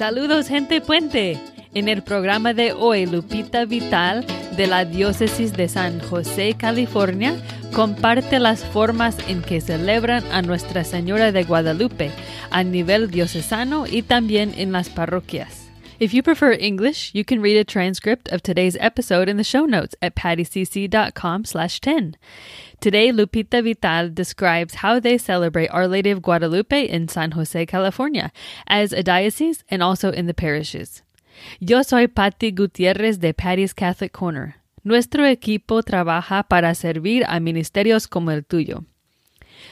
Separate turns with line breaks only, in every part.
Saludos gente puente. En el programa de hoy, Lupita Vital de la Diócesis de San José, California, comparte las formas en que celebran a Nuestra Señora de Guadalupe a nivel diocesano y también en las parroquias. If you prefer English, you can read a transcript of today's episode in the show notes at pattycc.com slash 10. Today, Lupita Vital describes how they celebrate Our Lady of Guadalupe in San Jose, California, as a diocese and also in the parishes. Yo soy Patty Gutierrez de Patty's Catholic Corner. Nuestro equipo trabaja para servir a ministerios como el tuyo.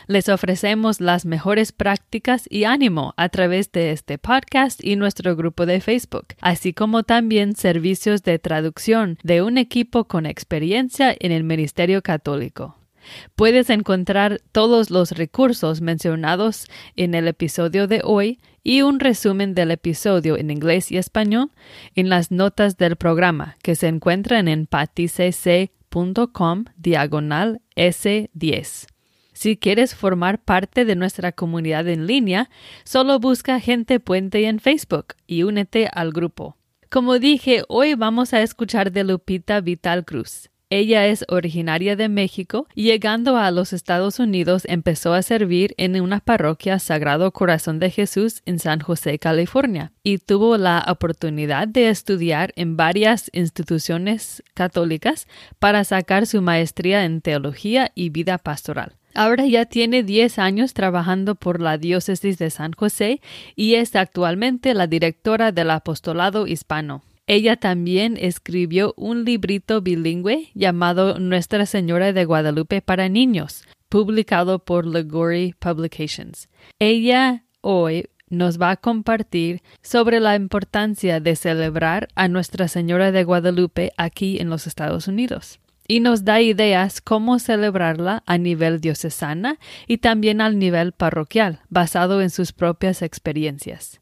Les ofrecemos las mejores prácticas y ánimo a través de este podcast y nuestro grupo de Facebook, así como también servicios de traducción de un equipo con experiencia en el Ministerio Católico. Puedes encontrar todos los recursos mencionados en el episodio de hoy y un resumen del episodio en inglés y español en las notas del programa que se encuentran en paticc.com diagonal S10. Si quieres formar parte de nuestra comunidad en línea, solo busca Gente Puente en Facebook y únete al grupo. Como dije, hoy vamos a escuchar de Lupita Vital Cruz. Ella es originaria de México y llegando a los Estados Unidos empezó a servir en una parroquia Sagrado Corazón de Jesús en San José, California, y tuvo la oportunidad de estudiar en varias instituciones católicas para sacar su maestría en teología y vida pastoral. Ahora ya tiene 10 años trabajando por la diócesis de San José y es actualmente la directora del apostolado hispano. Ella también escribió un librito bilingüe llamado Nuestra Señora de Guadalupe para niños, publicado por Ligori Publications. Ella hoy nos va a compartir sobre la importancia de celebrar a Nuestra Señora de Guadalupe aquí en los Estados Unidos y nos da ideas cómo celebrarla a nivel diocesana y también al nivel parroquial, basado en sus propias experiencias.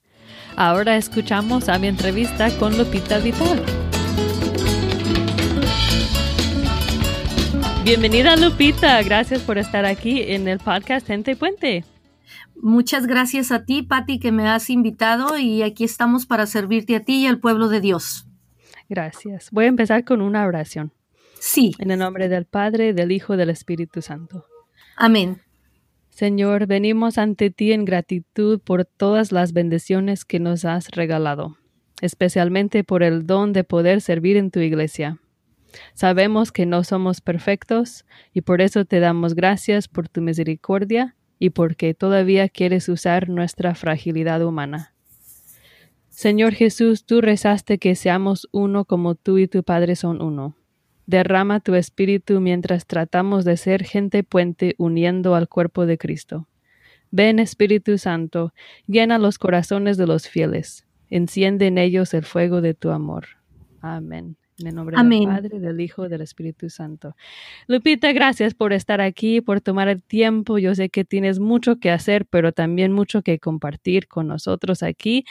Ahora escuchamos a mi entrevista con Lupita Vital. Bienvenida Lupita, gracias por estar aquí en el podcast Gente Puente.
Muchas gracias a ti, Patti, que me has invitado y aquí estamos para servirte a ti y al pueblo de Dios.
Gracias. Voy a empezar con una oración.
Sí.
En el nombre del Padre, del Hijo, y del Espíritu Santo.
Amén.
Señor, venimos ante ti en gratitud por todas las bendiciones que nos has regalado, especialmente por el don de poder servir en tu iglesia. Sabemos que no somos perfectos y por eso te damos gracias por tu misericordia y porque todavía quieres usar nuestra fragilidad humana. Señor Jesús, tú rezaste que seamos uno como tú y tu Padre son uno. Derrama tu espíritu mientras tratamos de ser gente puente uniendo al cuerpo de Cristo. Ven Espíritu Santo, llena los corazones de los fieles, enciende en ellos el fuego de tu amor. Amén. En el nombre del Padre, del Hijo, del Espíritu Santo. Lupita, gracias por estar aquí, por tomar el tiempo. Yo sé que tienes mucho que hacer, pero también mucho que compartir con nosotros aquí.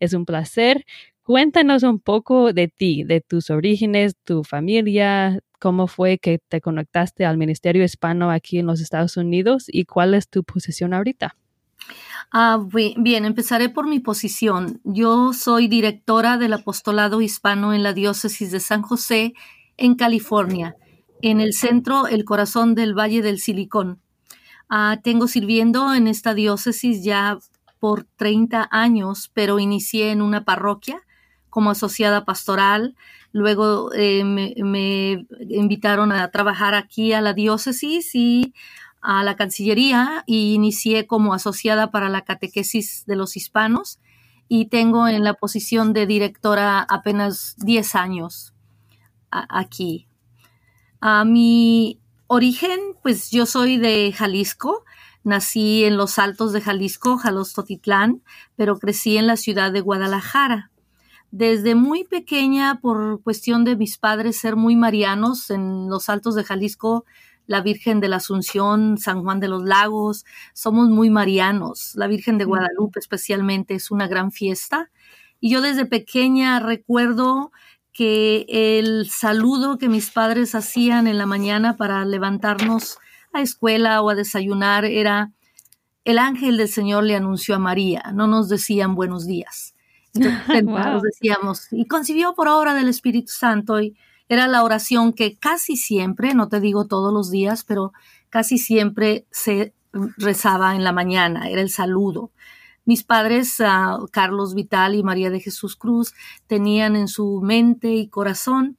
Es un placer. Cuéntanos un poco de ti, de tus orígenes, tu familia, cómo fue que te conectaste al Ministerio Hispano aquí en los Estados Unidos y cuál es tu posición ahorita.
Ah, bien, empezaré por mi posición. Yo soy directora del apostolado hispano en la diócesis de San José, en California, en el centro, el corazón del Valle del Silicón. Ah, tengo sirviendo en esta diócesis ya por 30 años, pero inicié en una parroquia como asociada pastoral. Luego eh, me, invitaron a trabajar aquí a la diócesis y a la Cancillería y inicié como asociada para la catequesis de los hispanos y tengo en la posición de directora apenas 10 años aquí. A mi origen, pues yo soy de Jalisco, nací en los altos de Jalisco, Jalostotitlán, pero crecí en la ciudad de Guadalajara desde muy pequeña, por cuestión de mis padres ser muy marianos en los altos de Jalisco, la Virgen de la Asunción, San Juan de los Lagos, somos muy marianos. La Virgen de Guadalupe especialmente es una gran fiesta. Y yo desde pequeña recuerdo que el saludo que mis padres hacían en la mañana para levantarnos a escuela o a desayunar era, el ángel del Señor le anunció a María, no nos decían buenos días Nos decíamos, y concibió por obra del Espíritu Santo. Y era la oración que casi siempre, no te digo todos los días, pero casi siempre se rezaba en la mañana, era el saludo. Mis padres, ah, Carlos Vital y María de Jesús Cruz, tenían en su mente y corazón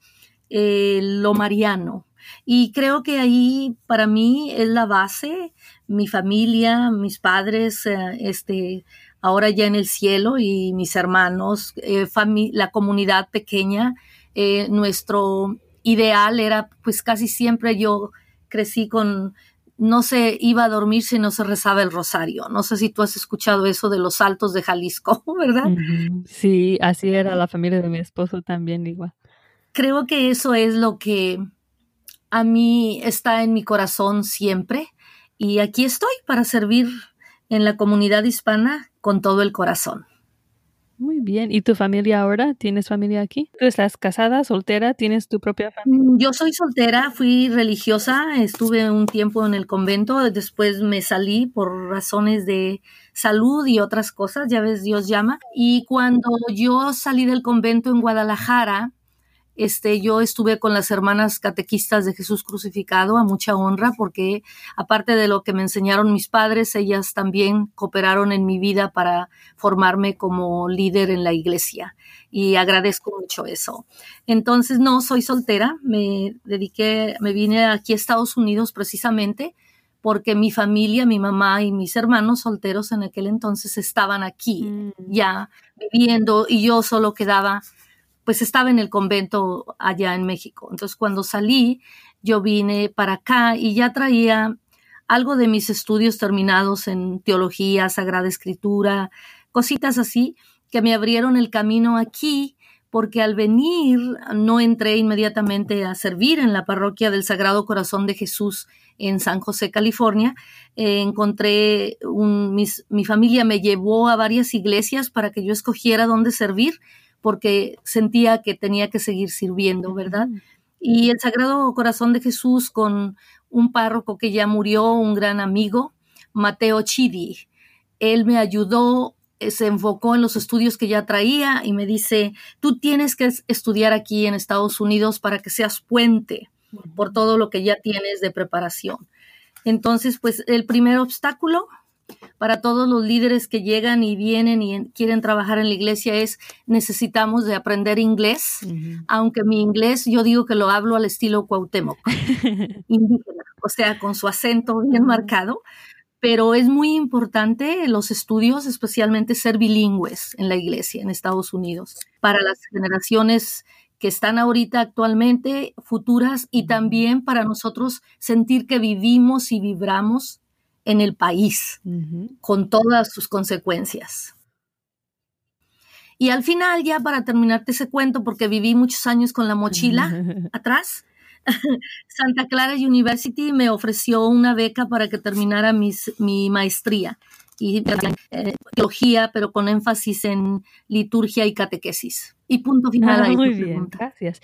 eh, lo mariano. Y creo que ahí para mí es la base, mi familia, mis padres, eh, este, ahora ya en el cielo y mis hermanos, eh, la comunidad pequeña, nuestro ideal era pues casi siempre yo crecí con no se iba a dormir si no se rezaba el rosario. No sé si tú has escuchado eso de los saltos de Jalisco, ¿verdad?
Sí, así era la familia de mi esposo también igual.
Creo que eso es lo que a mí está en mi corazón siempre y aquí estoy para servir en la comunidad hispana con todo el corazón.
Muy bien. ¿Y tu familia ahora? ¿Tienes familia aquí? ¿Tú estás casada, soltera? ¿Tienes tu propia familia?
Mm, yo soy soltera, fui religiosa, estuve un tiempo en el convento, después me salí por razones de salud y otras cosas, ya ves, Dios llama. Y cuando yo salí del convento en Guadalajara, este, yo estuve con las hermanas catequistas de Jesús crucificado a mucha honra porque aparte de lo que me enseñaron mis padres, ellas también cooperaron en mi vida para formarme como líder en la iglesia y agradezco mucho eso. Entonces, no, soy soltera, me dediqué, me vine aquí a Estados Unidos precisamente porque mi familia, mi mamá y mis hermanos solteros en aquel entonces estaban aquí mm. ya viviendo y yo solo quedaba pues estaba en el convento allá en México. Entonces cuando salí, yo vine para acá y ya traía algo de mis estudios terminados en teología, sagrada escritura, cositas así que me abrieron el camino aquí porque al venir no entré inmediatamente a servir en la parroquia del Sagrado Corazón de Jesús en San José, California. Eh, encontré mi familia me llevó a varias iglesias para que yo escogiera dónde servir porque sentía que tenía que seguir sirviendo, ¿verdad? Y el Sagrado Corazón de Jesús con un párroco que ya murió, un gran amigo, Mateo Chidi. Él me ayudó, eh, se enfocó en los estudios que ya traía y me dice, tú tienes que estudiar aquí en Estados Unidos para que seas puente por todo lo que ya tienes de preparación. Entonces, pues el primer obstáculo para todos los líderes que llegan y vienen y quieren trabajar en la iglesia es necesitamos de aprender inglés, aunque mi inglés yo digo que lo hablo al estilo Cuauhtémoc, indígena, o sea, con su acento bien marcado, pero es muy importante los estudios, especialmente ser bilingües en la iglesia en Estados Unidos, para las generaciones que están ahorita actualmente, futuras, y también para nosotros sentir que vivimos y vibramos en el país, con todas sus consecuencias. Y al final, ya para terminarte ese cuento, porque viví muchos años con la mochila atrás, Santa Clara University me ofreció una beca para que terminara mi maestría y eh, teología, pero con énfasis en liturgia y catequesis. Y punto final.
Ah, muy bien, gracias.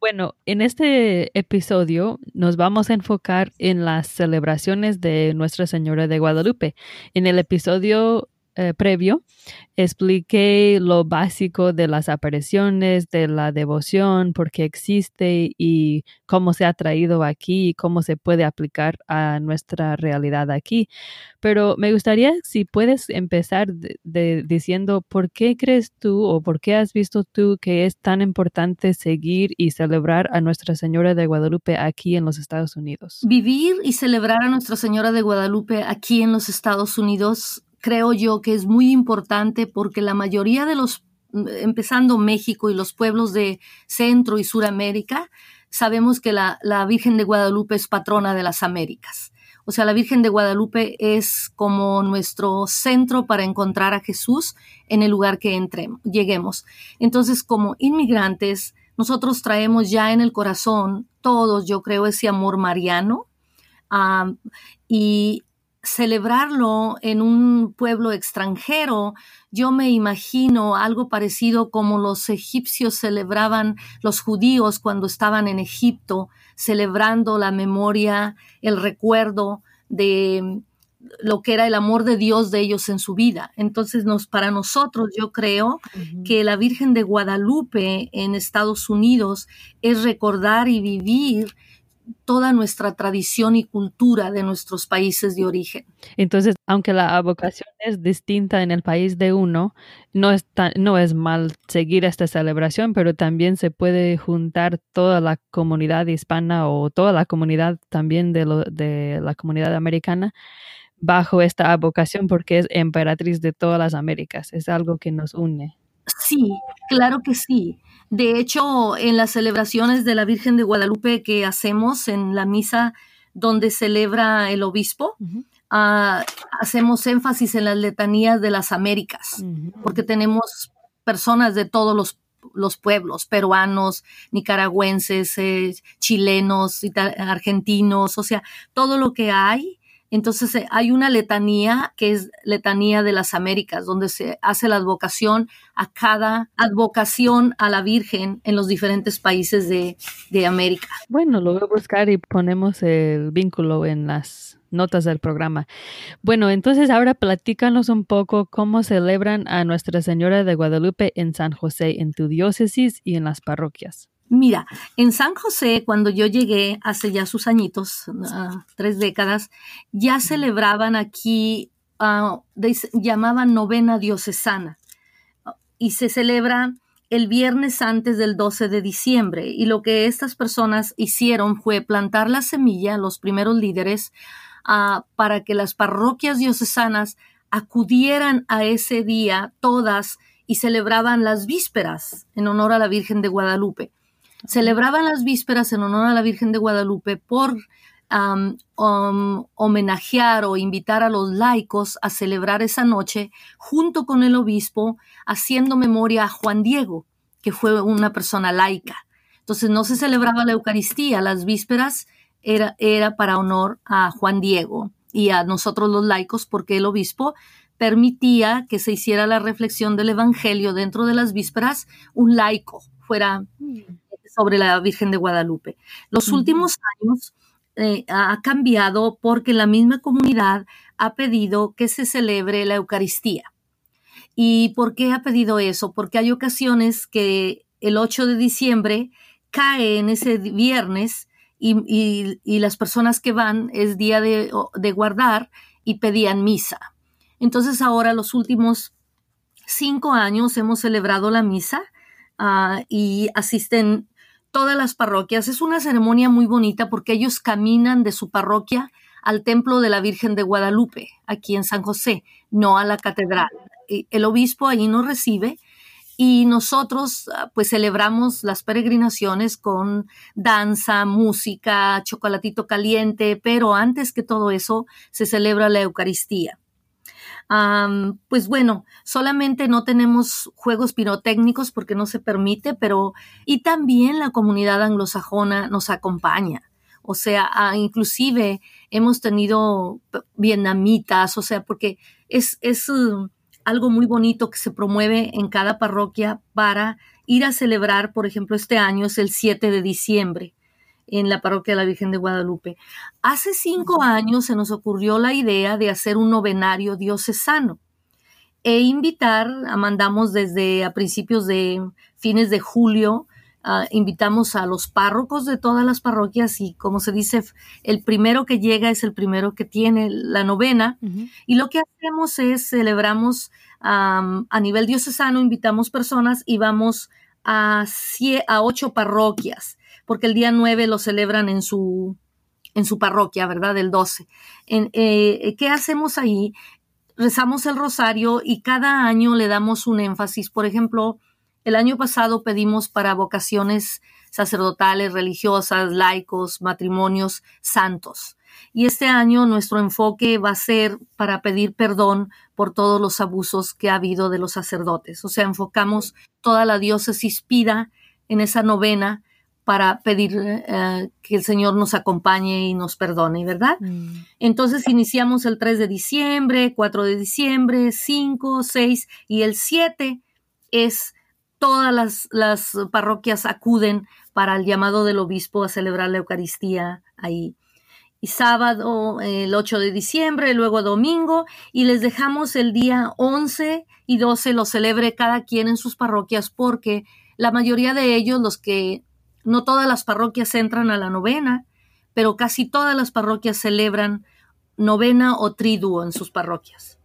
Bueno, en este episodio nos vamos a enfocar en las celebraciones de Nuestra Señora de Guadalupe. En el episodio eh, previo expliqué lo básico de las apariciones, de la devoción, por qué existe y cómo se ha traído aquí y cómo se puede aplicar a nuestra realidad aquí. Pero me gustaría si puedes empezar diciendo por qué crees tú o por qué has visto tú que es tan importante seguir y celebrar a Nuestra Señora de Guadalupe aquí en los Estados Unidos.
Vivir y celebrar a Nuestra Señora de Guadalupe aquí en los Estados Unidos creo yo que es muy importante porque la mayoría de los, empezando México y los pueblos de Centro y Suramérica, sabemos que la, Virgen de Guadalupe es patrona de las Américas. O sea, la Virgen de Guadalupe es como nuestro centro para encontrar a Jesús en el lugar que entremos, lleguemos. Entonces, como inmigrantes, nosotros traemos ya en el corazón todos, yo creo, ese amor mariano. Y celebrarlo en un pueblo extranjero, yo me imagino algo parecido como los egipcios celebraban los judíos cuando estaban en Egipto, celebrando la memoria, el recuerdo de lo que era el amor de Dios de ellos en su vida. Entonces, nos, para nosotros, yo creo que la Virgen de Guadalupe en Estados Unidos es recordar y vivir toda nuestra tradición y cultura de nuestros países de origen.
Entonces, aunque la vocación es distinta en el país de uno, no es, no es mal seguir esta celebración, pero también se puede juntar toda la comunidad hispana o toda la comunidad también de, de la comunidad americana bajo esta vocación porque es emperatriz de todas las Américas. Es algo que nos une.
Sí, claro que sí. De hecho, en las celebraciones de la Virgen de Guadalupe que hacemos en la misa donde celebra el obispo, ah, hacemos énfasis en las letanías de las Américas, porque tenemos personas de todos los, pueblos, peruanos, nicaragüenses, eh, chilenos, argentinos, o sea, todo lo que hay entonces eh, hay una letanía que es letanía de las Américas, donde se hace la advocación a cada advocación a la Virgen en los diferentes países de, América.
Bueno, lo voy a buscar y ponemos el vínculo en las notas del programa. Bueno, entonces ahora platícanos un poco cómo celebran a Nuestra Señora de Guadalupe en San José, en tu diócesis y en las parroquias.
Mira, en San José, cuando yo llegué hace ya sus añitos, ah, tres décadas, ya celebraban aquí, uh, llamaban novena diocesana, y se celebra el viernes antes del 12 de diciembre. Y lo que estas personas hicieron fue plantar la semilla, los primeros líderes, ah, para que las parroquias diocesanas acudieran a ese día todas y celebraban las vísperas en honor a la Virgen de Guadalupe celebraban las vísperas en honor a la Virgen de Guadalupe por homenajear o invitar a los laicos a celebrar esa noche junto con el obispo, haciendo memoria a Juan Diego, que fue una persona laica. Entonces no se celebraba la Eucaristía, las vísperas era, era para honor a Juan Diego y a nosotros los laicos, porque el obispo permitía que se hiciera la reflexión del Evangelio dentro de las vísperas, un laico fuera mm sobre la Virgen de Guadalupe. Los últimos años eh, ha cambiado porque la misma comunidad ha pedido que se celebre la Eucaristía. ¿Y por qué ha pedido eso? Porque hay ocasiones que el 8 de diciembre cae en ese viernes y, las personas que van es día de, de, guardar y pedían misa. Entonces ahora los últimos cinco años hemos celebrado la misa ah, y asisten todas las parroquias. Es una ceremonia muy bonita porque ellos caminan de su parroquia al templo de la Virgen de Guadalupe, aquí en San José, no a la catedral. El obispo ahí nos recibe y nosotros ah, pues celebramos las peregrinaciones con danza, música, chocolatito caliente, pero antes que todo eso se celebra la Eucaristía pues bueno, solamente no tenemos juegos pirotécnicos porque no se permite, pero y también la comunidad anglosajona nos acompaña. O sea, inclusive hemos tenido vietnamitas, o sea, porque es, es uh, algo muy bonito que se promueve en cada parroquia para ir a celebrar, por ejemplo, este año es el 7 de diciembre en la parroquia de la Virgen de Guadalupe. Hace cinco años se nos ocurrió la idea de hacer un novenario diocesano e invitar, mandamos desde a principios de fines de julio, invitamos a los párrocos de todas las parroquias y como se dice, el primero que llega es el primero que tiene la novena. Y lo que hacemos es celebramos a nivel diocesano, invitamos personas y vamos a, a ocho parroquias porque el día 9 lo celebran en su, en su parroquia, ¿verdad? El 12. En, eh, ¿Qué hacemos ahí? Rezamos el rosario y cada año le damos un énfasis. Por ejemplo, el año pasado pedimos para vocaciones sacerdotales, religiosas, laicos, matrimonios santos. Y este año nuestro enfoque va a ser para pedir perdón por todos los abusos que ha habido de los sacerdotes. O sea, enfocamos toda la diócesis pida en esa novena para pedir eh, que el Señor nos acompañe y nos perdone, ¿verdad? Mm. Entonces iniciamos el 3 de diciembre, 4 de diciembre, 5, 6 y el 7 es todas las, las parroquias acuden para el llamado del obispo a celebrar la Eucaristía ahí. y sábado el 8 de diciembre, luego domingo, y les dejamos el día 11 y 12 lo celebre cada quien en sus parroquias porque la mayoría de ellos, los que no todas las parroquias entran a la novena, pero casi todas las parroquias celebran novena o triduo en sus parroquias.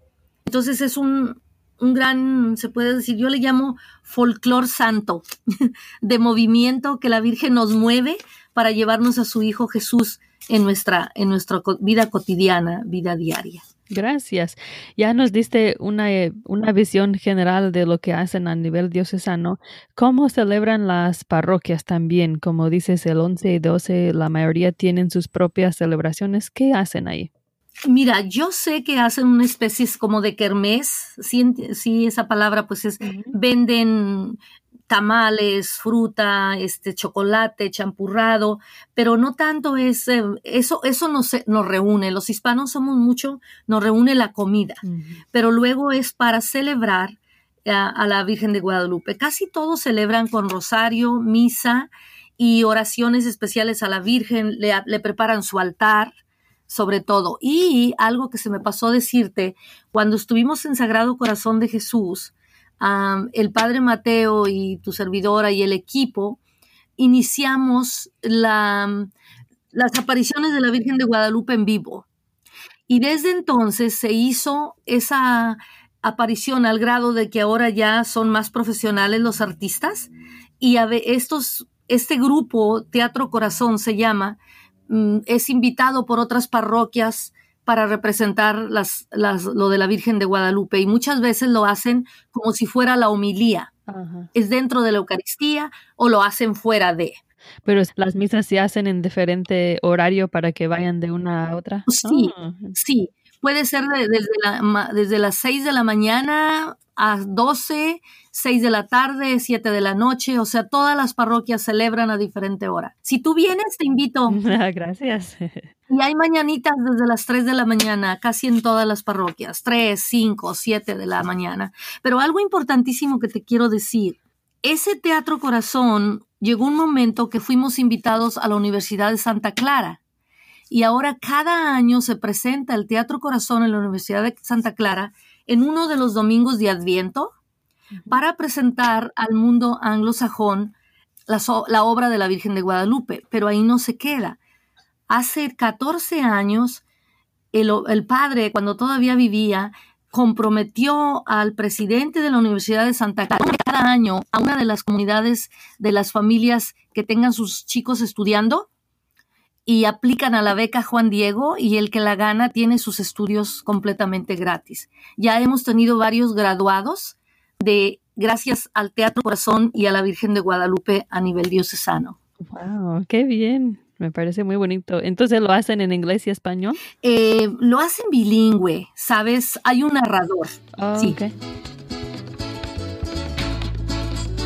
Entonces es un, un gran, se puede decir, yo le llamo folclor santo, de movimiento que la Virgen nos mueve para llevarnos a su Hijo Jesús en nuestra, en nuestra vida cotidiana, vida diaria.
Gracias. Ya nos diste una, una, visión general de lo que hacen a nivel diocesano. ¿Cómo celebran las parroquias también? Como dices, el 11 y 12, la mayoría tienen sus propias celebraciones. ¿Qué hacen ahí?
Mira, yo sé que hacen una especie como de kermés, sí, esa palabra pues es, venden tamales, fruta, este chocolate, champurrado, pero no tanto es eh, eso eso nos, nos reúne. Los hispanos somos mucho, nos reúne la comida, pero luego es para celebrar a, la Virgen de Guadalupe. Casi todos celebran con rosario, misa y oraciones especiales a la Virgen, le, le preparan su altar sobre todo. Y algo que se me pasó decirte, cuando estuvimos en Sagrado Corazón de Jesús, el padre Mateo y tu servidora y el equipo iniciamos la, las apariciones de la Virgen de Guadalupe en vivo. Y desde entonces se hizo esa aparición al grado de que ahora ya son más profesionales los artistas y estos, este grupo, Teatro Corazón se llama, mm, es invitado por otras parroquias para representar las, las, lo de la Virgen de Guadalupe y muchas veces lo hacen como si fuera la homilía. Es dentro de la Eucaristía o lo hacen fuera de.
Pero las misas se hacen en diferente horario para que vayan de una a otra.
Sí, ah. sí. Puede ser desde, la, desde las 6 de la mañana a 12, 6 de la tarde, 7 de la noche, o sea, todas las parroquias celebran a diferente hora. Si tú vienes, te invito.
Gracias.
Y hay mañanitas desde las 3 de la mañana, casi en todas las parroquias, 3, 5, 7 de la mañana. Pero algo importantísimo que te quiero decir, ese Teatro Corazón llegó un momento que fuimos invitados a la Universidad de Santa Clara y ahora cada año se presenta el Teatro Corazón en la Universidad de Santa Clara en uno de los domingos de Adviento para presentar al mundo anglosajón la, la obra de la Virgen de Guadalupe, pero ahí no se queda. Hace 14 años, el, el, padre, cuando todavía vivía, comprometió al presidente de la Universidad de Santa Clara cada año a una de las comunidades de las familias que tengan sus chicos estudiando y aplican a la beca Juan Diego y el que la gana tiene sus estudios completamente gratis. Ya hemos tenido varios graduados de gracias al Teatro Corazón y a la Virgen de Guadalupe a nivel diocesano.
Wow, qué bien. Me parece muy bonito. Entonces, ¿lo hacen en inglés y español?
Eh, lo hacen bilingüe, ¿sabes? Hay un narrador.
Oh, sí.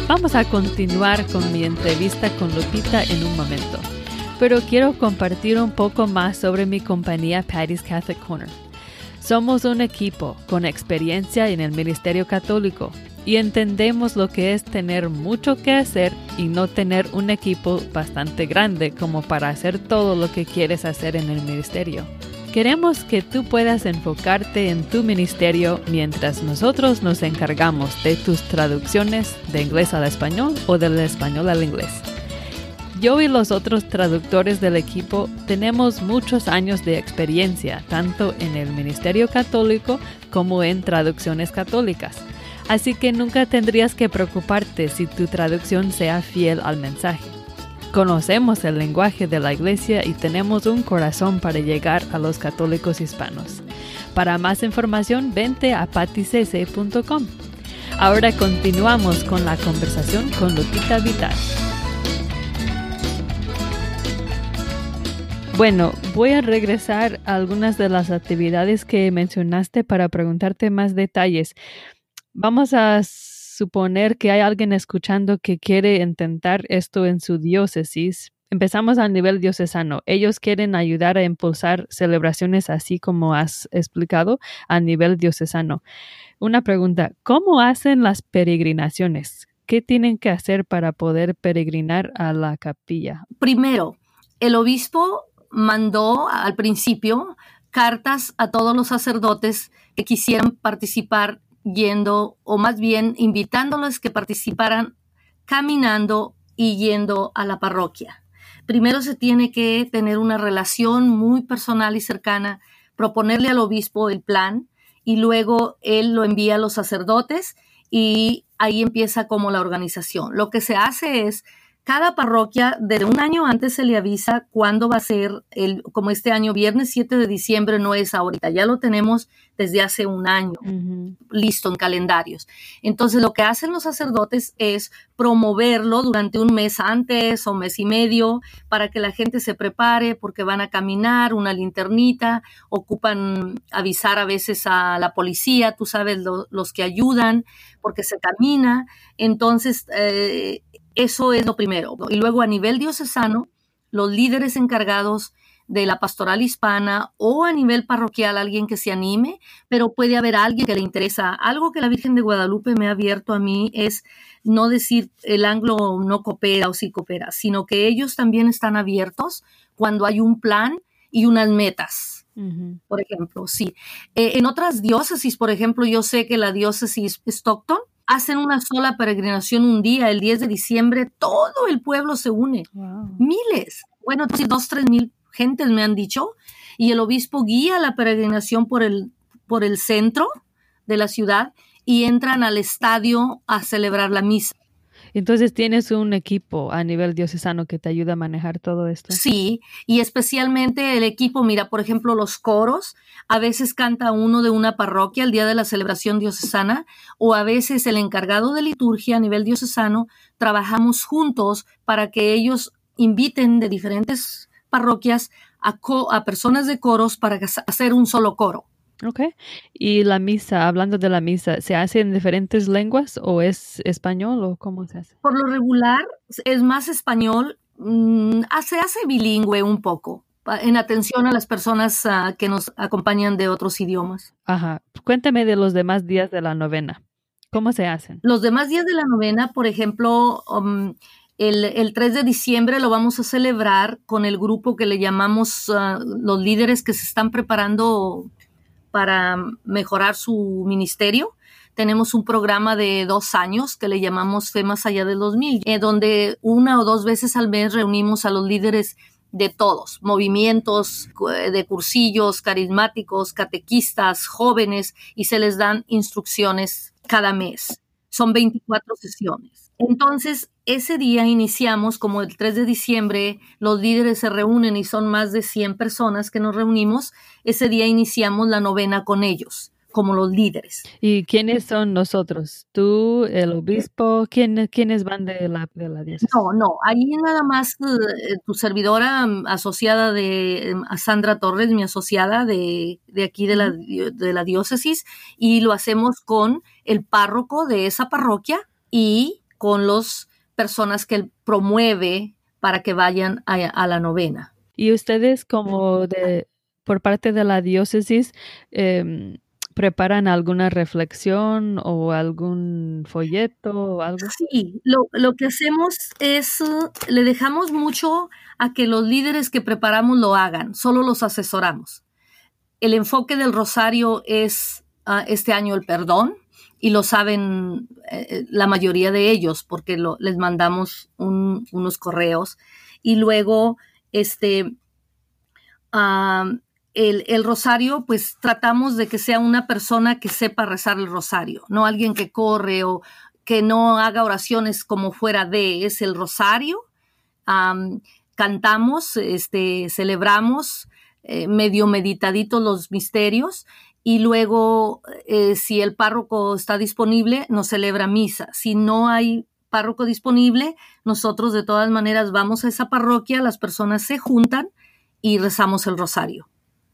Vamos a continuar con mi entrevista con Lupita en un momento pero quiero compartir un poco más sobre mi compañía Patty's Catholic Corner. Somos un equipo con experiencia en el ministerio católico y entendemos lo que es tener mucho que hacer y no tener un equipo bastante grande como para hacer todo lo que quieres hacer en el ministerio. Queremos que tú puedas enfocarte en tu ministerio mientras nosotros nos encargamos de tus traducciones de inglés al español o del español al inglés. Yo y los otros traductores del equipo tenemos muchos años de experiencia, tanto en el Ministerio Católico como en traducciones católicas. Así que nunca tendrías que preocuparte si tu traducción sea fiel al mensaje. Conocemos el lenguaje de la Iglesia y tenemos un corazón para llegar a los católicos hispanos. Para más información, vente a paticc.com. Ahora continuamos con la conversación con Lupita Vital. Bueno, voy a regresar a algunas de las actividades que mencionaste para preguntarte más detalles. Vamos a suponer que hay alguien escuchando que quiere intentar esto en su diócesis. Empezamos a nivel diocesano. Ellos quieren ayudar a impulsar celebraciones así como has explicado a nivel diocesano. Una pregunta, ¿cómo hacen las peregrinaciones? ¿Qué tienen que hacer para poder peregrinar a la capilla?
Primero, el obispo mandó al principio cartas a todos los sacerdotes que quisieran participar yendo, o más bien invitándolos que participaran caminando y yendo a la parroquia. Primero se tiene que tener una relación muy personal y cercana, proponerle al obispo el plan y luego él lo envía a los sacerdotes y ahí empieza como la organización. Lo que se hace es cada parroquia, desde un año antes se le avisa cuándo va a ser, el, como este año, viernes 7 de diciembre no es ahorita, ya lo tenemos desde hace un año listo en calendarios. Entonces lo que hacen los sacerdotes es promoverlo durante un mes antes o mes y medio para que la gente se prepare porque van a caminar, una linternita, ocupan avisar a veces a la policía, tú sabes, los que ayudan porque se camina. Entonces, eh, eso es lo primero. Y luego a nivel diocesano, los líderes encargados de la pastoral hispana o a nivel parroquial alguien que se anime, pero puede haber alguien que le interesa. Algo que la Virgen de Guadalupe me ha abierto a mí es no decir el anglo no coopera o sí coopera, sino que ellos también están abiertos cuando hay un plan y unas metas. Por ejemplo, sí. Eh, en otras diócesis, por ejemplo, yo sé que la diócesis Stockton hacen una sola peregrinación un día, el 10 de diciembre, todo el pueblo se une. Miles, bueno, dos, tres mil gentes me han dicho, y el obispo guía la peregrinación por el, por el centro de la ciudad y entran al estadio a celebrar la misa.
Entonces tienes un equipo a nivel diocesano que te ayuda a manejar todo esto.
Sí, y especialmente el equipo, mira, por ejemplo, los coros, a veces canta uno de una parroquia el día de la celebración diocesana, o a veces el encargado de liturgia a nivel diocesano, trabajamos juntos para que ellos inviten de diferentes parroquias a, a personas de coros para hacer un solo coro.
Ok. Y la misa, hablando de la misa, ¿se hace en diferentes lenguas o es español o cómo se hace?
Por lo regular es más español, mm, se hace bilingüe un poco, en atención a las personas ah, que nos acompañan de otros idiomas.
Ajá. Cuéntame de los demás días de la novena. ¿Cómo se hacen?
Los demás días de la novena, por ejemplo, um, el, el, 3 de diciembre lo vamos a celebrar con el grupo que le llamamos ah, los líderes que se están preparando para mejorar su ministerio. Tenemos un programa de dos años que le llamamos Fe Más Allá del 2000, eh, donde una o dos veces al mes reunimos a los líderes de todos, movimientos eh, de cursillos, carismáticos, catequistas, jóvenes, y se les dan instrucciones cada mes. Son 24 sesiones. Entonces, ese día iniciamos, como el 3 de diciembre, los líderes se reúnen y son más de 100 personas que nos reunimos, ese día iniciamos la novena con ellos como los líderes.
¿Y quiénes son nosotros? ¿Tú, el obispo? ¿Quién, ¿Quiénes van de la, de la diócesis?
No, no, ahí nada más eh, tu servidora mm, asociada de mm, Sandra Torres, mi asociada de, de aquí de la, de la diócesis, y lo hacemos con el párroco de esa parroquia y con las personas que él promueve para que vayan a, la novena.
¿Y ustedes como de por parte de la diócesis eh, preparan alguna reflexión o algún folleto o algo?
Sí, lo, que hacemos es, uh, le dejamos mucho a que los líderes que preparamos lo hagan, solo los asesoramos. El enfoque del rosario es uh, este año el perdón y lo saben eh, la mayoría de ellos porque les mandamos unos correos y luego este uh, el, rosario, pues tratamos de que sea una persona que sepa rezar el rosario, no alguien que corre o que no haga oraciones como fuera de, es el rosario. cantamos, este, celebramos eh, medio meditaditos los misterios y luego, eh, si el párroco está disponible, nos celebra misa. Si no hay párroco disponible, nosotros de todas maneras vamos a esa parroquia, las personas se juntan y rezamos el rosario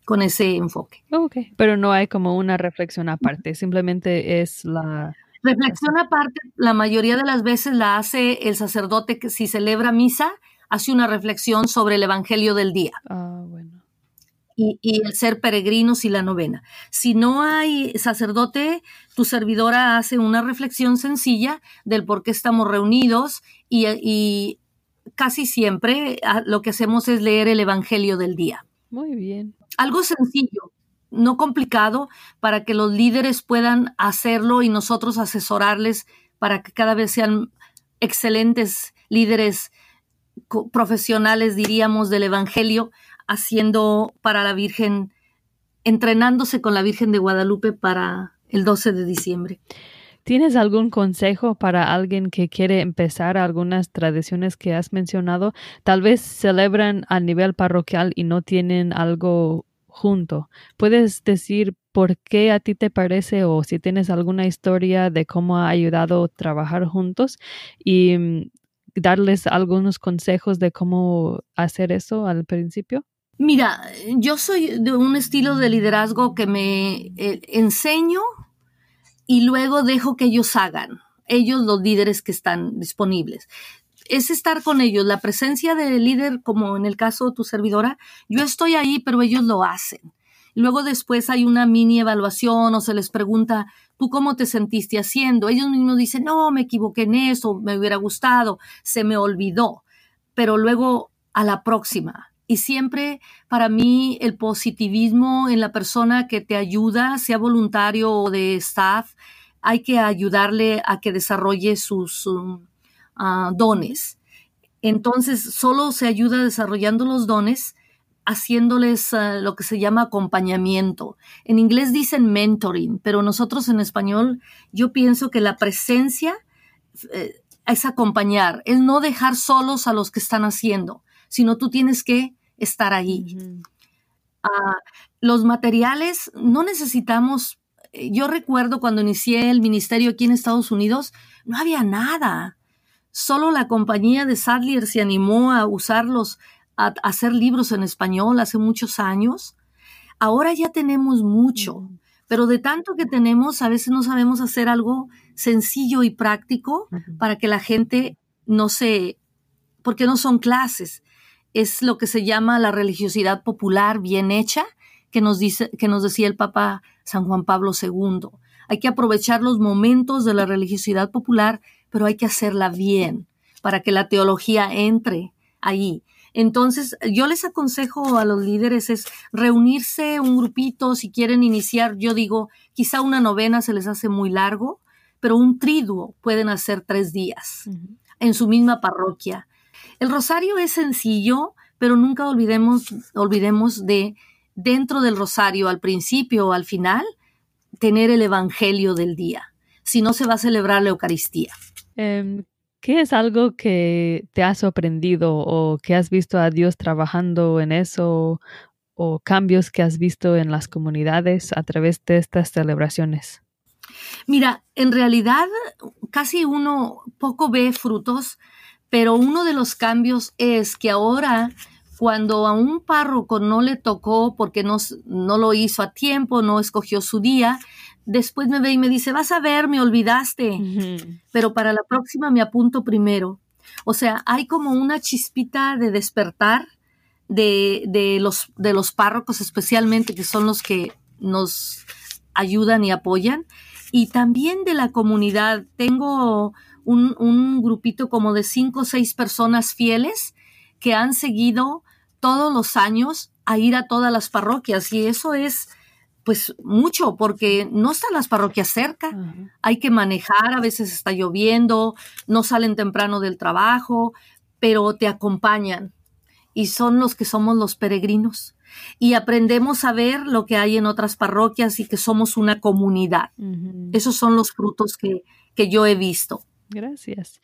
con ese enfoque.
Ok, pero no hay como una reflexión aparte, simplemente es la...
Reflexión aparte, la mayoría de las veces la hace el sacerdote que si celebra misa, hace una reflexión sobre el Evangelio del día.
Ah, bueno.
Y, el ser peregrinos y la novena. Si no hay sacerdote, tu servidora hace una reflexión sencilla del por qué estamos reunidos y, casi siempre ah, lo que hacemos es leer el Evangelio del día.
Muy bien.
Algo sencillo, no complicado, para que los líderes puedan hacerlo y nosotros asesorarles para que cada vez sean excelentes líderes profesionales, diríamos, del Evangelio, haciendo para la Virgen, entrenándose con la Virgen de Guadalupe para el 12 de diciembre.
¿Tienes algún consejo para alguien que quiere empezar algunas tradiciones que has mencionado? Tal vez celebran a nivel parroquial y no tienen algo junto. ¿Puedes decir por qué a ti te parece o si tienes alguna historia de cómo ha ayudado trabajar juntos y mm, darles algunos consejos de cómo hacer eso al principio?
Mira, yo soy de un estilo de liderazgo que me eh, enseño y luego dejo que ellos hagan, ellos los líderes que están disponibles. Es estar con ellos, la presencia del líder, como en el caso de tu servidora, yo estoy ahí, pero ellos lo hacen. Luego después hay una mini evaluación o se les pregunta, ¿tú cómo te sentiste haciendo? Ellos mismos dicen, no, me equivoqué en eso, me hubiera gustado, se me olvidó. Pero luego a la próxima, y siempre para mí el positivismo en la persona que te ayuda, sea voluntario o de staff, hay que ayudarle a que desarrolle sus ah, dones. Entonces, solo se ayuda desarrollando los dones, haciéndoles ah, lo que se llama acompañamiento. En inglés dicen mentoring, pero nosotros en español yo pienso que la presencia eh, es acompañar, es no dejar solos a los que están haciendo sino tú tienes que estar ahí. Ah, los materiales no necesitamos, eh, yo recuerdo cuando inicié el ministerio aquí en Estados Unidos, no había nada. Solo la compañía de Sadlier se animó a usarlos, a, hacer libros en español hace muchos años. Ahora ya tenemos mucho, pero de tanto que tenemos, a veces no sabemos hacer algo sencillo y práctico para que la gente no se, porque no son clases, es lo que se llama la religiosidad popular bien hecha, que nos, dice, que nos decía el Papa San Juan Pablo II. Hay que aprovechar los momentos de la religiosidad popular, pero hay que hacerla bien para que la teología entre ahí. Entonces, yo les aconsejo a los líderes es reunirse un grupito, si quieren iniciar, yo digo, quizá una novena se les hace muy largo, pero un triduo pueden hacer tres días en su misma parroquia el rosario es sencillo, pero nunca olvidemos, olvidemos de dentro del rosario, al principio o al final, tener el Evangelio del día. Si no, se va a celebrar la Eucaristía.
Em, ¿Qué es algo que te ha sorprendido o que has visto a Dios trabajando en eso o cambios que has visto en las comunidades a través de estas celebraciones?
Mira, en realidad casi uno poco ve frutos pero uno de los cambios es que ahora cuando a un párroco no le tocó porque no, no lo hizo a tiempo, no escogió su día, después me ve y me dice, vas a ver, me olvidaste, pero para la próxima me apunto primero. O sea, hay como una chispita de despertar de, de, los, de los párrocos especialmente, que son los que nos ayudan y apoyan, y también de la comunidad. Tengo un, grupito como de cinco o seis personas fieles que han seguido todos los años a ir a todas las parroquias. Y eso es pues mucho porque no están las parroquias cerca, hay que manejar, a veces está lloviendo, no salen temprano del trabajo, pero te acompañan. Y son los que somos los peregrinos. Y aprendemos a ver lo que hay en otras parroquias y que somos una comunidad. Esos son los frutos que, que yo he visto.
Gracias.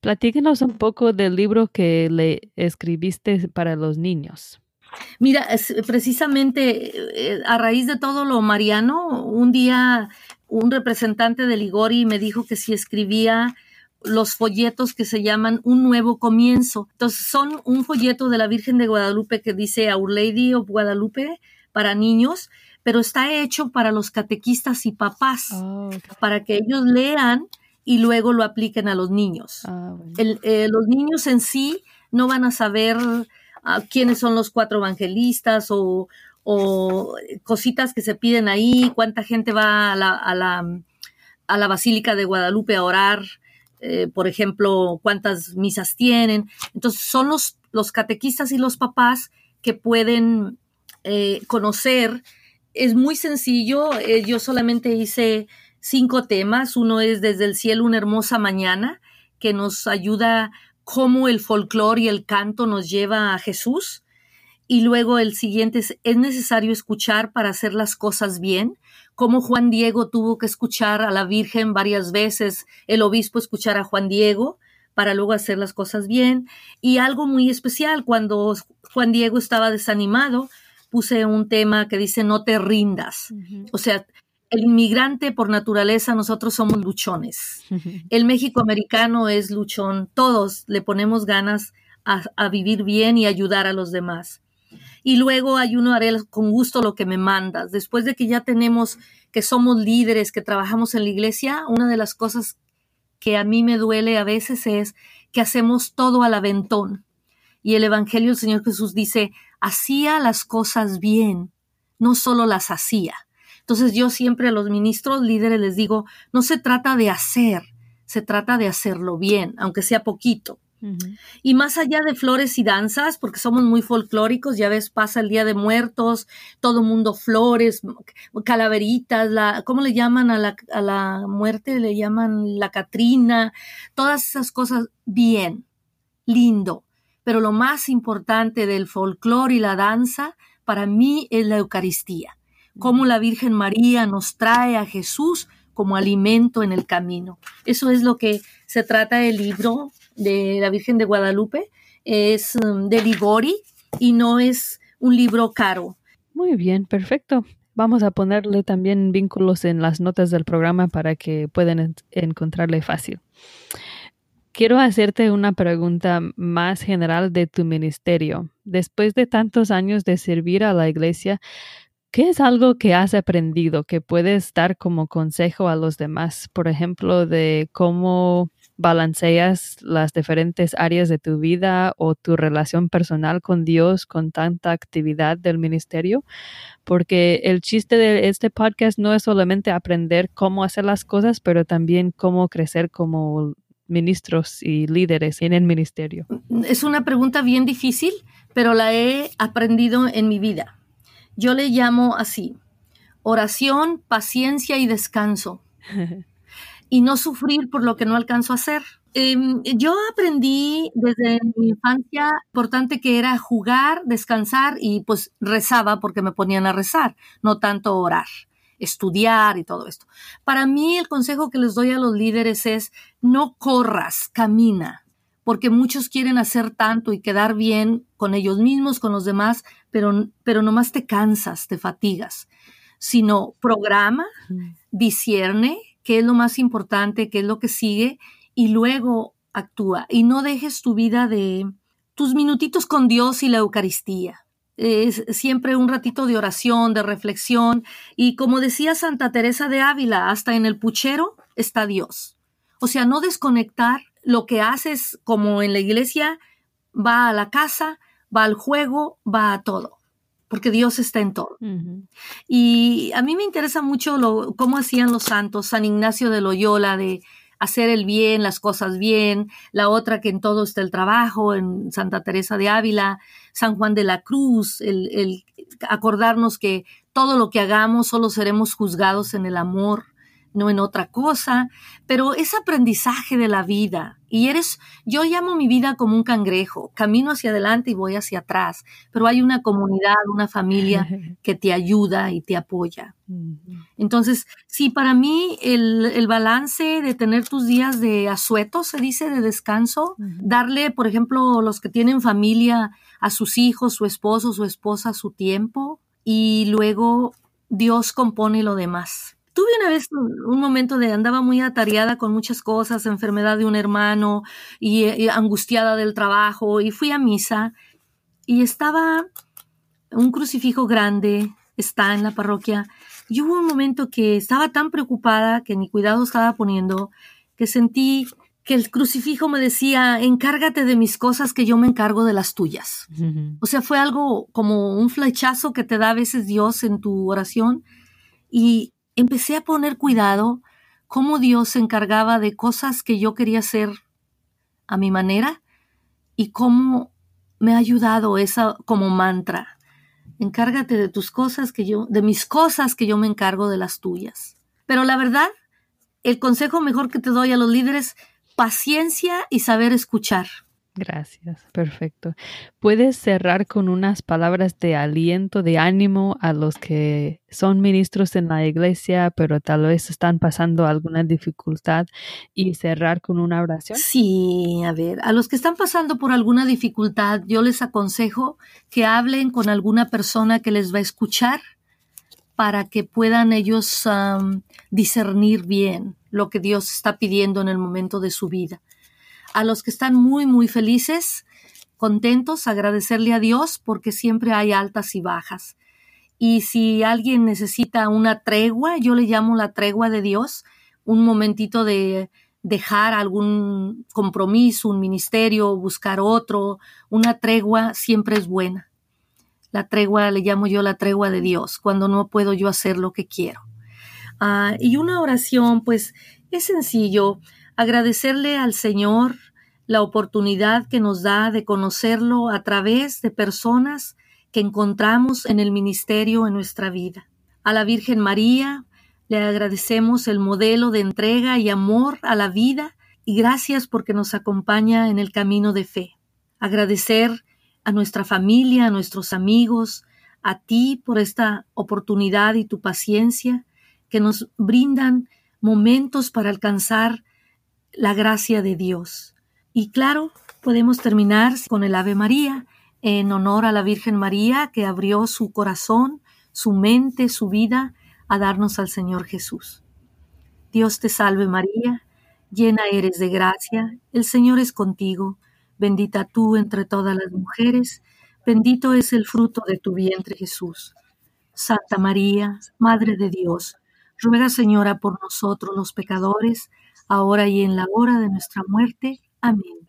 Platíquenos un poco del libro que le escribiste para los niños.
Mira, precisamente eh, a raíz de todo lo mariano, un día un representante de Ligori me dijo que si escribía los folletos que se llaman Un Nuevo Comienzo. Entonces son un folleto de la Virgen de Guadalupe que dice Our Lady of Guadalupe para niños, pero está hecho para los catequistas y papás, oh, para que ellos lean y luego lo apliquen a los niños. Ah, eh, los niños en sí no van a saber ah, quiénes son los cuatro evangelistas o, cositas que se piden ahí, cuánta gente va a la, a la, a la Basílica de Guadalupe a orar. eh, por ejemplo, cuántas misas tienen. Entonces, son los, los catequistas y los papás que pueden eh, conocer. Es muy sencillo, yo solamente hice cinco temas. Uno es Desde el cielo una hermosa mañana, que nos ayuda cómo el folclore y el canto nos lleva a Jesús. Y luego el siguiente es, es necesario escuchar para hacer las cosas bien cómo Juan Diego tuvo que escuchar a la Virgen varias veces, el obispo escuchar a Juan Diego para luego hacer las cosas bien. Y algo muy especial, cuando Juan Diego estaba desanimado, puse un tema que dice no te rindas. O sea, el inmigrante por naturaleza nosotros somos luchones. El México americano es luchón. Todos le ponemos ganas a, a vivir bien y ayudar a los demás y luego hay uno haré con gusto lo que me mandas. Después de que ya tenemos que somos líderes, que trabajamos en la iglesia, una de las cosas que a mí me duele a veces es que hacemos todo al aventón. Y el Evangelio del Señor Jesús dice, hacía las cosas bien, no solo las hacía. Entonces yo siempre a los ministros líderes les digo, no se trata de hacer, se trata de hacerlo bien, aunque sea poquito. Y más allá de flores y danzas, porque somos muy folclóricos, ya ves, pasa el Día de Muertos, todo mundo flores, calaveritas, la, ¿cómo le llaman a la, a la muerte? Le llaman la Catrina, todas esas cosas bien, lindo. Pero lo más importante del folclore y la danza para mí es la Eucaristía, cómo la Virgen María nos trae a Jesús como alimento en el camino. Eso es lo que se trata el libro de la Virgen de Guadalupe. Es um, de Ligori y no es un libro caro.
Muy bien, perfecto. Vamos a ponerle también vínculos en las notas del programa para que puedan encontrarle fácil. Quiero hacerte una pregunta más general de tu ministerio. Después de tantos años de servir a la iglesia, ¿qué es algo que has aprendido que puedes dar como consejo a los demás? Por ejemplo, de cómo balanceas las diferentes áreas de tu vida o tu relación personal con Dios con tanta actividad del ministerio, porque el chiste de este podcast no es solamente aprender cómo hacer las cosas, pero también cómo crecer como ministros y líderes en el ministerio.
Es una pregunta bien difícil, pero la he aprendido en mi vida. Yo le llamo así, oración, paciencia y descanso. y no sufrir por lo que no alcanzo a hacer. Em, yo aprendí desde mi infancia importante que era jugar, descansar y pues rezaba porque me ponían a rezar, no tanto orar, estudiar y todo esto. Para mí el consejo que les doy a los líderes es no corras, camina, porque muchos quieren hacer tanto y quedar bien con ellos mismos, con los demás, pero, pero nomás te cansas, te fatigas, sino programa, discierne, qué es lo más importante, qué es lo que sigue y luego actúa. Y no dejes tu vida de tus minutitos con Dios y la Eucaristía. Es siempre un ratito de oración, de reflexión. Y como decía Santa Teresa de Ávila, hasta en el puchero está Dios. O sea, no desconectar lo que haces como en la iglesia, va a la casa, va al juego, va a todo porque Dios está en todo. Y a mí me interesa mucho lo, cómo hacían los santos, San Ignacio de Loyola, de hacer el bien, las cosas bien, la otra que en todo está el trabajo, en Santa Teresa de Ávila, San Juan de la Cruz, el, el acordarnos que todo lo que hagamos solo seremos juzgados en el amor no en otra cosa, pero es aprendizaje de la vida. Y eres, yo llamo mi vida como un cangrejo, camino hacia adelante y voy hacia atrás, pero hay una comunidad, una familia que te ayuda y te apoya. Entonces, sí, para mí el, el, balance de tener tus días de asueto, se dice, de descanso, darle, por ejemplo, los que tienen familia, a sus hijos, su esposo, su esposa, su tiempo, y luego Dios compone lo demás. Tuve una vez un, momento de andaba muy atareada con muchas cosas, enfermedad de un hermano y, angustiada del trabajo y fui a misa y estaba un crucifijo grande, está en la parroquia y hubo un momento que estaba tan preocupada que ni cuidado estaba poniendo que sentí que el crucifijo me decía, encárgate de mis cosas que yo me encargo de las tuyas. O sea, fue algo como un flechazo que te da a veces Dios en tu oración y empecé a poner cuidado cómo Dios se encargaba de cosas que yo quería hacer a mi manera y cómo me ha ayudado esa como mantra. Encárgate de tus cosas que yo, de mis cosas que yo me encargo de las tuyas. Pero la verdad, el consejo mejor que te doy a los líderes, paciencia y saber escuchar.
Gracias, perfecto. ¿Puedes cerrar con unas palabras de aliento, de ánimo a los que son ministros en la iglesia, pero tal vez están pasando alguna dificultad y cerrar con una oración?
Sí, a ver, a los que están pasando por alguna dificultad, yo les aconsejo que hablen con alguna persona que les va a escuchar para que puedan ellos discernir bien lo que Dios está pidiendo en el momento de su vida a los que están muy, muy felices, contentos, agradecerle a Dios porque siempre hay altas y bajas. Y si alguien necesita una tregua, yo le llamo la tregua de Dios, un momentito de dejar algún compromiso, un ministerio, buscar otro, una tregua siempre es buena. La tregua le llamo yo la tregua de Dios, cuando no puedo yo hacer lo que quiero. Ah, y una oración, pues es sencillo agradecerle al Señor la oportunidad que nos da de conocerlo a través de personas que encontramos en el ministerio en nuestra vida. A la Virgen María le agradecemos el modelo de entrega y amor a la vida y gracias porque nos acompaña en el camino de fe. Agradecer a nuestra familia, a nuestros amigos, a ti por esta oportunidad y tu paciencia que nos brindan momentos para alcanzar la gracia de Dios. Y claro, podemos terminar con el Ave María en honor a la Virgen María que abrió su corazón, su mente, su vida a darnos al Señor Jesús. Dios te salve María, llena eres de gracia, el Señor es contigo, bendita tú entre todas las mujeres, bendito es el fruto de tu vientre Jesús. Santa María, Madre de Dios, ruega Señora por nosotros los pecadores, ahora y en la hora de nuestra muerte. Amén.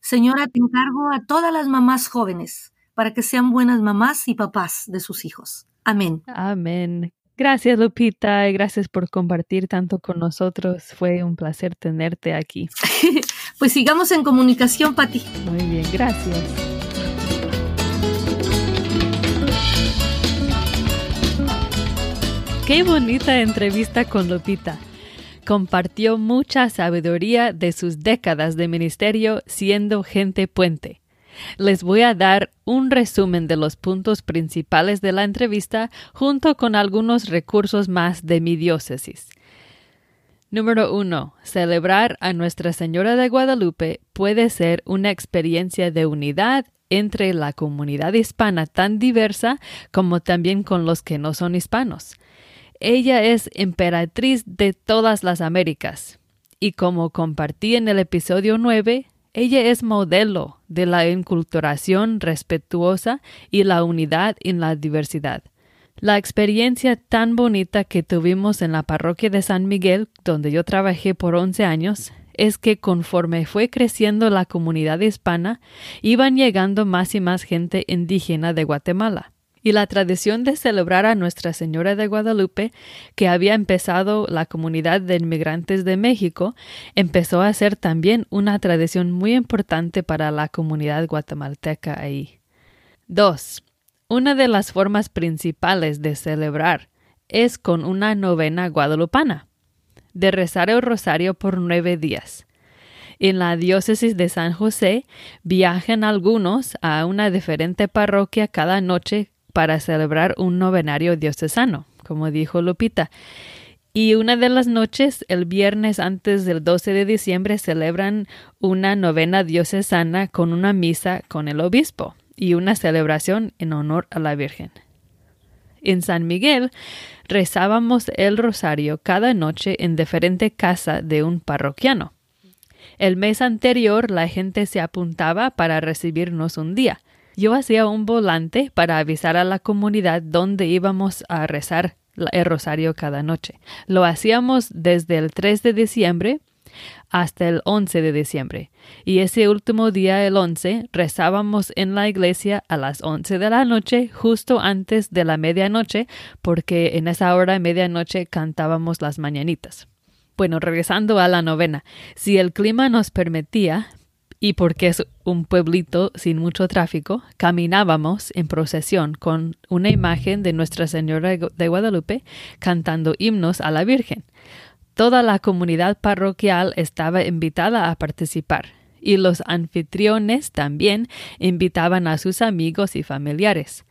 Señora, te encargo a todas las mamás jóvenes para que sean buenas mamás y papás de sus hijos. Amén.
Amén. Gracias, Lupita, y gracias por compartir tanto con nosotros. Fue un placer tenerte aquí.
pues sigamos en comunicación, Pati.
Muy bien, gracias. Qué bonita entrevista con Lupita compartió mucha sabiduría de sus décadas de ministerio siendo gente puente. Les voy a dar un resumen de los puntos principales de la entrevista junto con algunos recursos más de mi diócesis. Número 1. Celebrar a Nuestra Señora de Guadalupe puede ser una experiencia de unidad entre la comunidad hispana tan diversa como también con los que no son hispanos. Ella es emperatriz de todas las Américas. Y como compartí en el episodio 9, ella es modelo de la enculturación respetuosa y la unidad en la diversidad. La experiencia tan bonita que tuvimos en la parroquia de San Miguel, donde yo trabajé por 11 años, es que conforme fue creciendo la comunidad hispana, iban llegando más y más gente indígena de Guatemala y la tradición de celebrar a Nuestra Señora de Guadalupe, que había empezado la comunidad de inmigrantes de México, empezó a ser también una tradición muy importante para la comunidad guatemalteca ahí. 2. Una de las formas principales de celebrar es con una novena guadalupana, de rezar el rosario por nueve días. En la diócesis de San José viajan algunos a una diferente parroquia cada noche para celebrar un novenario diocesano, como dijo Lupita. Y una de las noches, el viernes antes del 12 de diciembre, celebran una novena diocesana con una misa con el obispo y una celebración en honor a la Virgen. En San Miguel rezábamos el rosario cada noche en diferente casa de un parroquiano. El mes anterior la gente se apuntaba para recibirnos un día. Yo hacía un volante para avisar a la comunidad dónde íbamos a rezar el rosario cada noche. Lo hacíamos desde el 3 de diciembre hasta el 11 de diciembre. Y ese último día, el 11, rezábamos en la iglesia a las 11 de la noche, justo antes de la medianoche, porque en esa hora medianoche cantábamos las mañanitas. Bueno, regresando a la novena, si el clima nos permitía, y porque es un pueblito sin mucho tráfico, caminábamos en procesión con una imagen de Nuestra Señora de Guadalupe cantando himnos a la Virgen. Toda la comunidad parroquial estaba invitada a participar y los anfitriones también invitaban a sus amigos y familiares.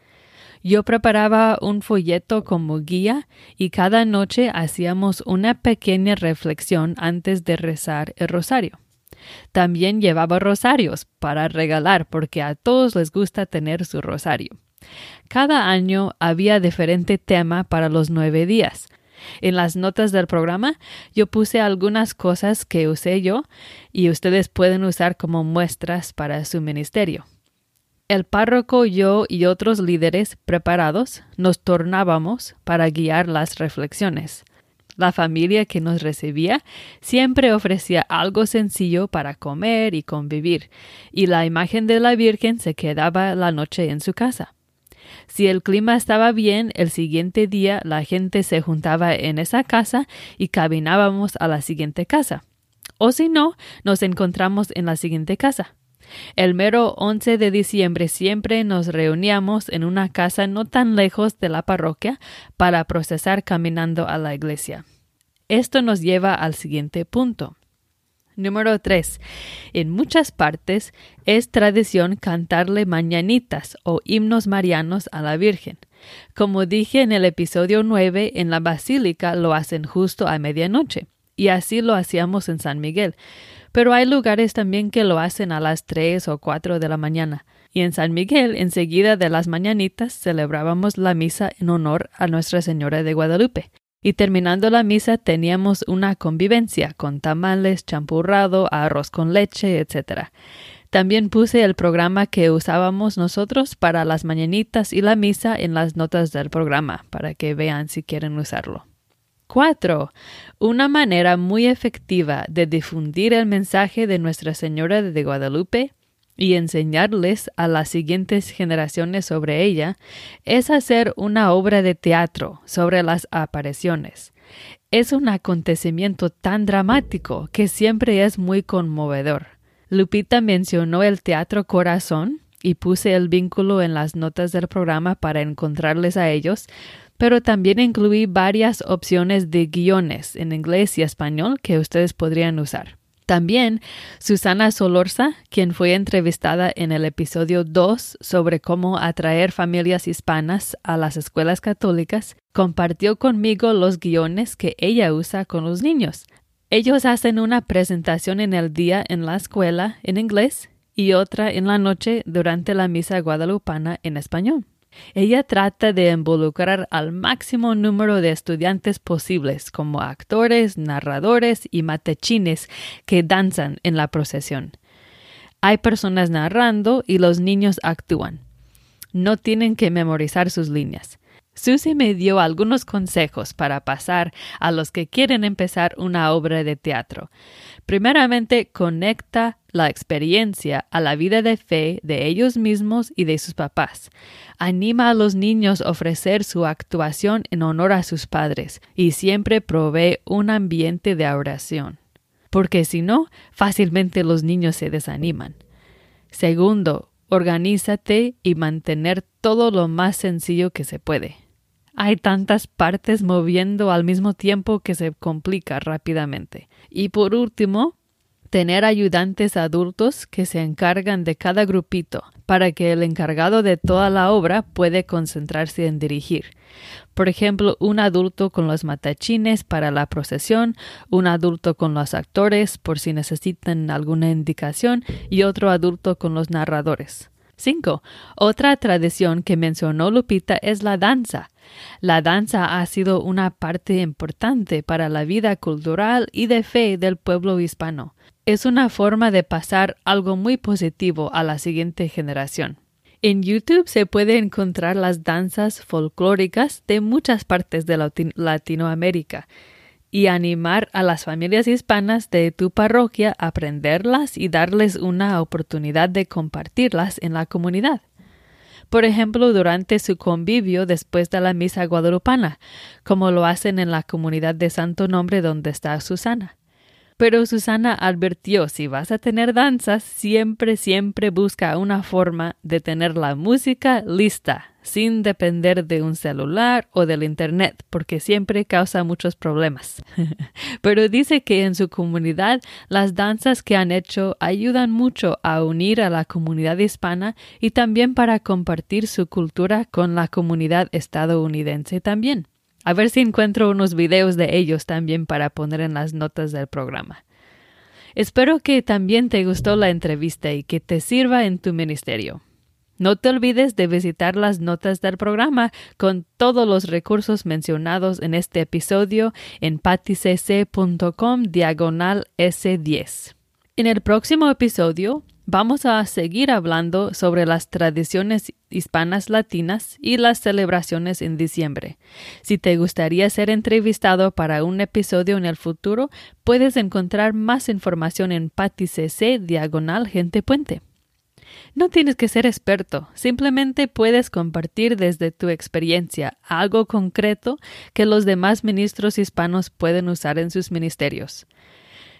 Yo preparaba un folleto como guía y cada noche hacíamos una pequeña reflexión antes de rezar el rosario. También llevaba rosarios para regalar porque a todos les gusta tener su rosario. Cada año había diferente tema para los nueve días. En las notas del programa yo puse algunas cosas que usé yo y ustedes pueden usar como muestras para su ministerio. El párroco, yo y otros líderes preparados nos tornábamos para guiar las reflexiones. La familia que nos recibía siempre ofrecía algo sencillo para comer y convivir, y la imagen de la Virgen se quedaba la noche en su casa. Si el clima estaba bien, el siguiente día la gente se juntaba en esa casa y caminábamos a la siguiente casa. O si no, nos encontramos en la siguiente casa. El mero 11 de diciembre siempre nos reuníamos en una casa no tan lejos de la parroquia para procesar caminando a la iglesia. Esto nos lleva al siguiente punto. Número 3. En muchas partes es tradición cantarle mañanitas o himnos marianos a la Virgen. Como dije en el episodio 9, en la basílica lo hacen justo a medianoche, y así lo hacíamos en San Miguel. Pero hay lugares también que lo hacen a las 3 o 4 de la mañana. Y en San Miguel, enseguida de las mañanitas, celebrábamos la misa en honor a Nuestra Señora de Guadalupe y terminando la misa teníamos una convivencia con tamales, champurrado, arroz con leche, etc. También puse el programa que usábamos nosotros para las mañanitas y la misa en las notas del programa, para que vean si quieren usarlo. 4. Una manera muy efectiva de difundir el mensaje de Nuestra Señora de Guadalupe y enseñarles a las siguientes generaciones sobre ella es hacer una obra de teatro sobre las apariciones. Es un acontecimiento tan dramático que siempre es muy conmovedor. Lupita mencionó el Teatro Corazón y puse el vínculo en las notas del programa para encontrarles a ellos, pero también incluí varias opciones de guiones en inglés y español que ustedes podrían usar. También Susana Solorza, quien fue entrevistada en el episodio 2 sobre cómo atraer familias hispanas a las escuelas católicas, compartió conmigo los guiones que ella usa con los niños. Ellos hacen una presentación en el día en la escuela en inglés y otra en la noche durante la misa guadalupana en español. Ella trata de involucrar al máximo número de estudiantes posibles como actores, narradores y matechines que danzan en la procesión. Hay personas narrando y los niños actúan. No tienen que memorizar sus líneas. Susie me dio algunos consejos para pasar a los que quieren empezar una obra de teatro. Primeramente, conecta la experiencia a la vida de fe de ellos mismos y de sus papás. Anima a los niños a ofrecer su actuación en honor a sus padres y siempre provee un ambiente de oración. Porque si no, fácilmente los niños se desaniman. Segundo, organízate y mantener todo lo más sencillo que se puede. Hay tantas partes moviendo al mismo tiempo que se complica rápidamente. Y por último, tener ayudantes adultos que se encargan de cada grupito para que el encargado de toda la obra puede concentrarse en dirigir. Por ejemplo, un adulto con los matachines para la procesión, un adulto con los actores por si necesitan alguna indicación y otro adulto con los narradores. 5. Otra tradición que mencionó Lupita es la danza. La danza ha sido una parte importante para la vida cultural y de fe del pueblo hispano. Es una forma de pasar algo muy positivo a la siguiente generación. En YouTube se puede encontrar las danzas folclóricas de muchas partes de Latinoamérica y animar a las familias hispanas de tu parroquia a aprenderlas y darles una oportunidad de compartirlas en la comunidad. por ejemplo durante su convivio después de la misa guadalupana, como lo hacen en la comunidad de Santo Nombre donde está Susana. Pero Susana advirtió, si vas a tener danzas, siempre, siempre busca una forma de tener la música lista, sin depender de un celular o del Internet, porque siempre causa muchos problemas. Pero dice que en su comunidad las danzas que han hecho ayudan mucho a unir a la comunidad hispana y también para compartir su cultura con la comunidad estadounidense también. A ver si encuentro unos videos de ellos también para poner en las notas del programa. Espero que también te gustó la entrevista y que te sirva en tu ministerio. No te olvides de visitar las notas del programa con todos los recursos mencionados en este episodio en paticc.com diagonal S10. En el próximo episodio vamos a seguir hablando sobre las tradiciones hispanas latinas y las celebraciones en diciembre. Si te gustaría ser entrevistado para un episodio en el futuro, puedes encontrar más información en PatiCC diagonal Gente Puente. No tienes que ser experto, simplemente puedes compartir desde tu experiencia algo concreto que los demás ministros hispanos pueden usar en sus ministerios.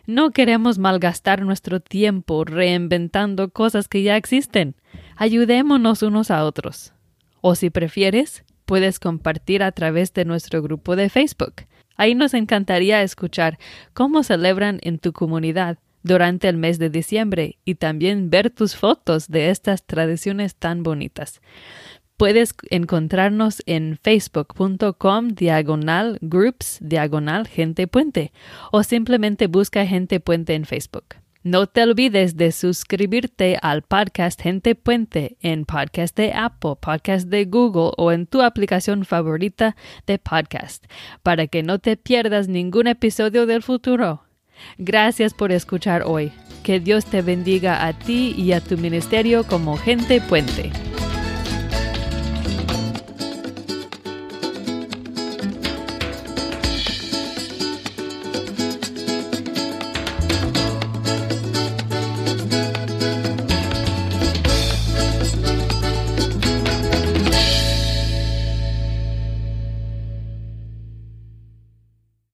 No queremos malgastar nuestro tiempo reinventando cosas que ya existen. Ayudémonos unos a otros. O si prefieres, puedes compartir a través de nuestro grupo de Facebook. Ahí nos encantaría escuchar cómo celebran en tu comunidad durante el mes de diciembre y también ver tus fotos de estas tradiciones tan bonitas. Puedes encontrarnos en facebook.com diagonal groups diagonal gente puente o simplemente busca gente puente en Facebook. No te olvides de suscribirte al podcast Gente Puente en podcast de Apple, podcast de Google o en tu aplicación favorita de podcast para que no te pierdas ningún episodio del futuro. Gracias por escuchar hoy. Que Dios te bendiga a ti y a tu ministerio como Gente Puente.